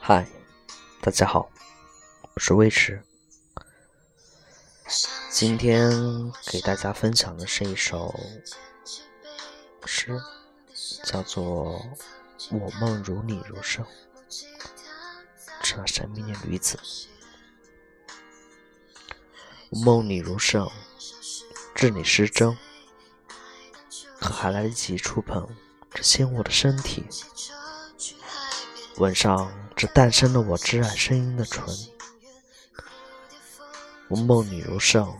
嗨，大家好，我是魏迟。今天给大家分享的是一首诗，叫做《我梦如你如圣》。这神秘的女子，梦你如圣，治你失真，可还来得及触碰这鲜活的身体？吻上这诞生了我挚爱声音的唇，我梦你如圣，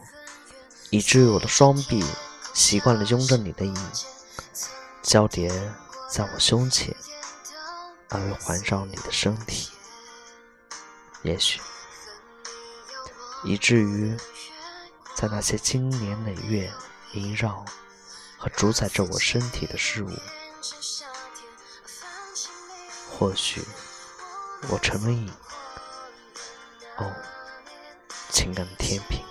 以至于我的双臂习惯了拥着你的影，交叠在我胸前，而又环绕你的身体。也许，以至于在那些经年累月萦绕和主宰着我身体的事物。或许我成了瘾，哦，情感的天平。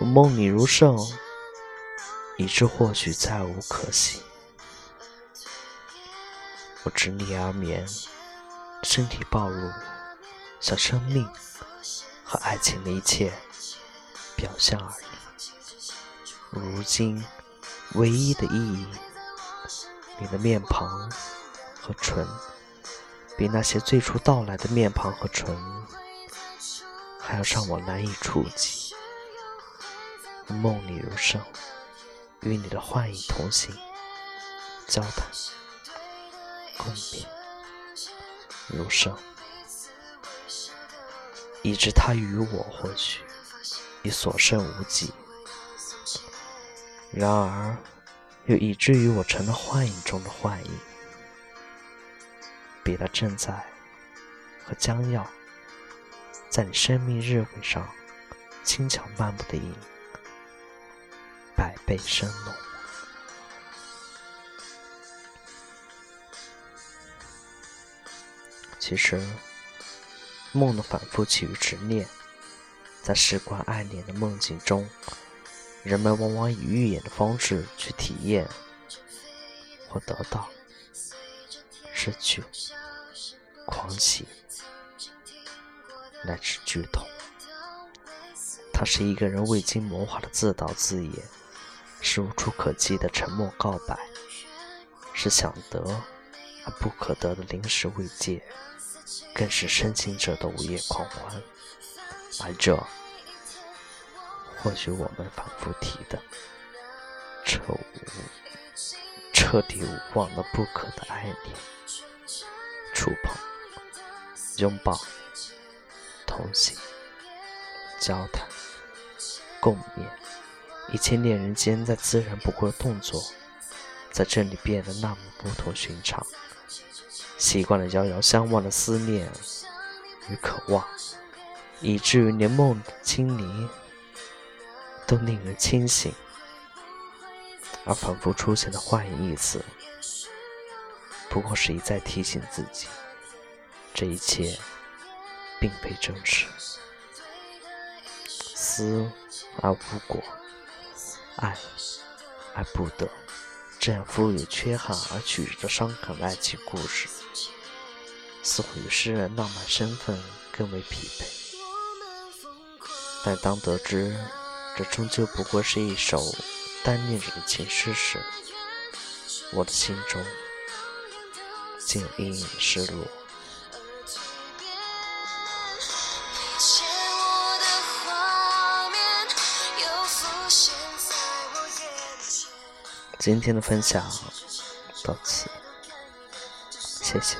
我梦你如圣，以致或许再无可惜。我执你而眠，身体暴露，像生命和爱情的一切表象而已。如今唯一的意义，你的面庞。和唇，比那些最初到来的面庞和唇还要让我难以触及。梦里如生，与你的幻影同行，交谈共眠如生，以致他与我或许已所剩无几。然而，又以至于我成了幻影中的幻影。比他正在和将要在你生命日晷上轻巧漫步的影，百倍生浓。其实，梦的反复起于执念，在事关爱恋的梦境中，人们往往以预演的方式去体验或得到。失去、狂喜，乃至剧痛。它是一个人未经谋划的自导自演，是无处可寄的沉默告白，是想得而不可得的临时慰藉，更是深情者的午夜狂欢。而这，或许我们反复提的彻无、彻底无望的不可的爱恋。触碰、拥抱、同行、交谈、共眠，一切恋人间再自然不过的动作，在这里变得那么不同寻常。习惯了遥遥相望的思念与渴望，以至于连梦的清宁都令人清醒，而反复出现的幻影一词。不过是一再提醒自己，这一切并非真实。思而无果，爱而不得，这样赋予缺憾而曲折的伤感的爱情故事，似乎与诗人浪漫身份更为匹配。但当得知这终究不过是一首单恋者的情诗时，我的心中。竟隐隐失落。今天的分享到此，谢谢。